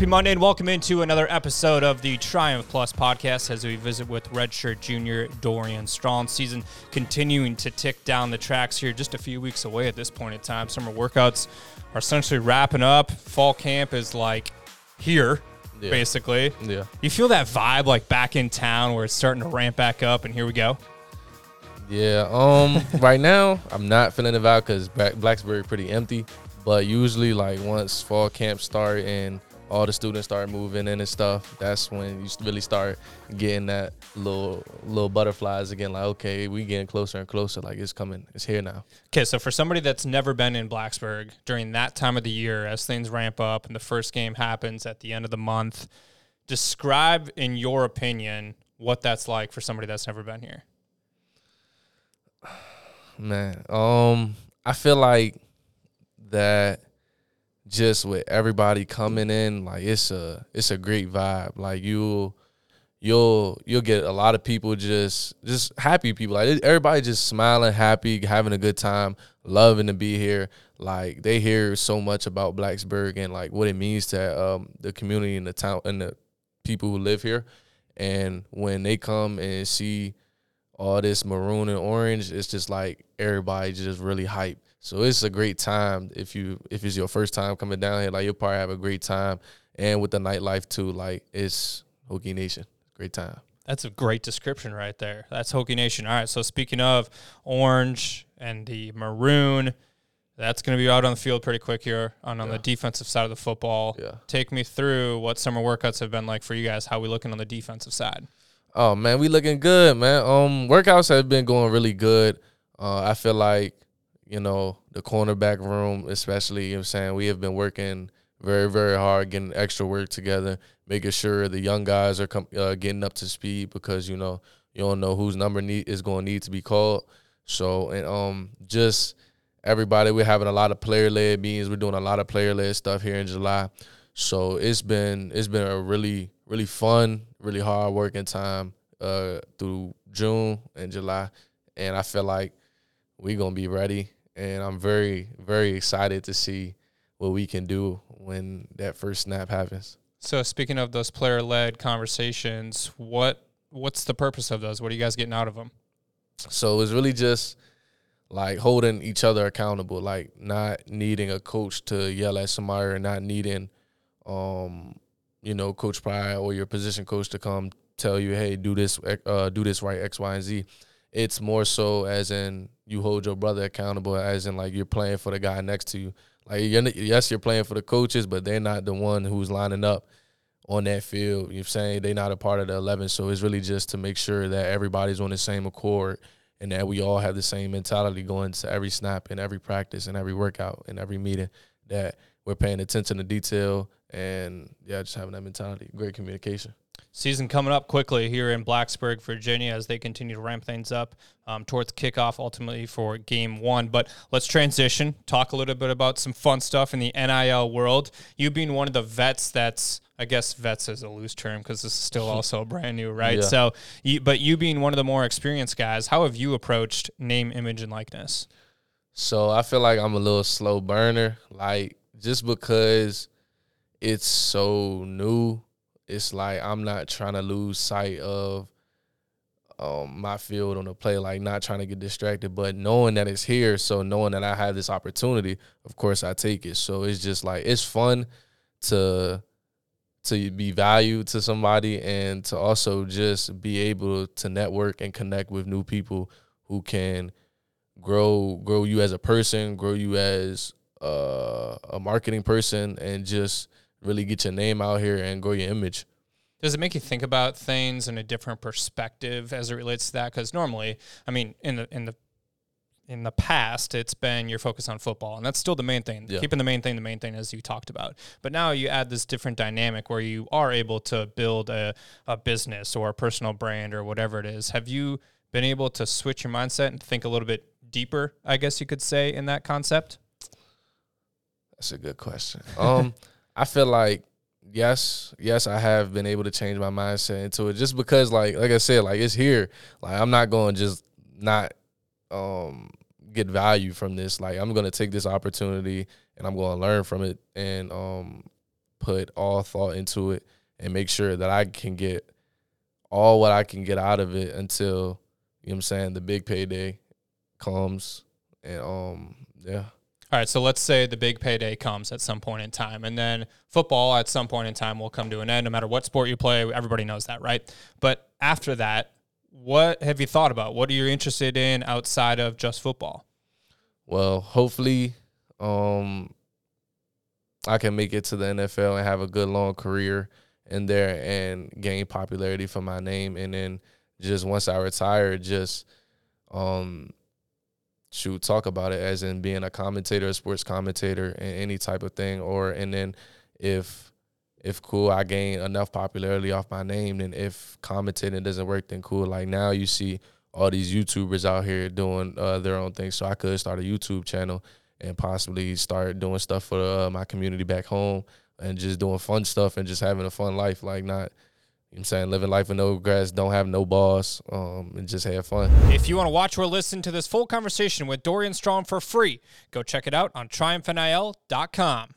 Happy Monday and welcome into another episode of the Triumph Plus podcast as we visit with redshirt junior Dorian Strong. Season continuing to tick down the tracks here, just a few weeks away at this point in time. Summer workouts are essentially wrapping up. Fall camp is like here, Yeah. basically. Yeah. You feel that vibe like back in town where it's starting to ramp back up, and here we go. Yeah. Um. right now, I'm not feeling the vibe because Blacksburg pretty empty. But usually, like once fall camp start and all the students start moving in and stuff, that's when you really start getting that little little butterflies again. Like, okay, we getting closer and closer. Like it's coming. It's here now. Okay, so for somebody that's never been in Blacksburg during that time of the year, as things ramp up and the first game happens at the end of the month, describe in your opinion what that's like for somebody that's never been here. Man, um, I feel like that just with everybody coming in, like it's a it's a great vibe. Like you'll you'll you'll get a lot of people just just happy people. Like everybody just smiling, happy, having a good time, loving to be here. Like they hear so much about Blacksburg and like what it means to um, the community and the town and the people who live here. And when they come and see all this maroon and orange, it's just like everybody just really hype. So it's a great time if you if it's your first time coming down here. Like you'll probably have a great time, and with the nightlife too. Like it's Hokie Nation, great time. That's a great description right there. That's Hokie Nation. All right, so speaking of orange and the maroon, that's going to be out on the field pretty quick here on, on Yeah. the defensive side of the football. Yeah. Take me through what summer workouts have been like for you guys. How we looking on the defensive side? Oh man, we looking good, man. Um, workouts have been going really good. Uh, I feel like you know the cornerback room, especially. You know what I'm saying we have been working very very hard, getting extra work together, making sure the young guys are com- uh, getting up to speed because you know you don't know whose number need is going to need to be called. So and um just everybody, we're having a lot of player led meetings. We're doing a lot of player led stuff here in July. So it's been it's been a really really fun, really hard working time uh, through June and July, and I feel like we're gonna be ready. And I'm very very excited to see what we can do when that first snap happens. So speaking of those player led conversations, what what's the purpose of those? What are you guys getting out of them? So it's really just like holding each other accountable, like not needing a coach to yell at somebody or not needing, um, you know, Coach Pry or your position coach to come tell you, hey, do this, uh, do this right, X, Y, and Z. It's more so as in you hold your brother accountable, as in like you're playing for the guy next to you. Like you're, yes, you're playing for the coaches, but they're not the one who's lining up on that field. You know what I'm saying they're not a part of the 11. So it's really just to make sure that everybody's on the same accord and that we all have the same mentality going to every snap and every practice and every workout and every meeting that we're paying attention to detail and yeah, just having that mentality. Great communication. Season coming up quickly here in Blacksburg, Virginia, as they continue to ramp things up um, towards kickoff ultimately for game one. But let's transition, talk a little bit about some fun stuff in the NIL world. You being one of the vets that's, I guess vets is a loose term because this is still also brand new, right? Yeah. So, you, but you being one of the more experienced guys, how have you approached name, image, and likeness? So I feel like I'm a little slow burner, like just because it's so new. It's like I'm not trying to lose sight of um, my field on the play, like not trying to get distracted, but knowing that it's here. So knowing that I have this opportunity, of course I take it. So it's just like it's fun to to be valued to somebody and to also just be able to network and connect with new people who can grow grow you as a person, grow you as uh, a marketing person, and just really get your name out here and grow your image. Does it make you think about things in a different perspective as it relates to that? Because normally, I mean, in the in the in the past, it's been your focus on football, and that's still the main thing. Yeah. Keeping the main thing the main thing, as you talked about. But now you add this different dynamic where you are able to build a, a business or a personal brand or whatever it is. Have you been able to switch your mindset and think a little bit deeper? I guess you could say in that concept. That's a good question. Um, I feel like yes, yes, I have been able to change my mindset into it just because, like, like I said, like it's here. Like I'm not going to just not um get value from this. Like I'm going to take this opportunity and I'm going to learn from it and um put all thought into it and make sure that I can get all what I can get out of it until you know what I'm saying the big payday comes and um yeah. All right, so let's say the big payday comes at some point in time, and then football at some point in time will come to an end, no matter what sport you play. Everybody knows that, right? But after that, what have you thought about? What are you interested in outside of just football? Well, hopefully, um, I can make it to the NFL and have a good long career in there and gain popularity for my name. And then just once I retire, just um, shoot, talk about it as in being a commentator, a sports commentator, and any type of thing. Or and then if if cool, I gain enough popularity off my name, then if commentating doesn't work, then cool. Like now you see all these YouTubers out here doing uh, their own thing, so I could start a YouTube channel and possibly start doing stuff for uh, my community back home and just doing fun stuff and just having a fun life, like not. I'm saying living life with no grass, don't have no boss, um, and just have fun. If you want to watch or listen to this full conversation with Dorian Strong for free, go check it out on triumphnil.com.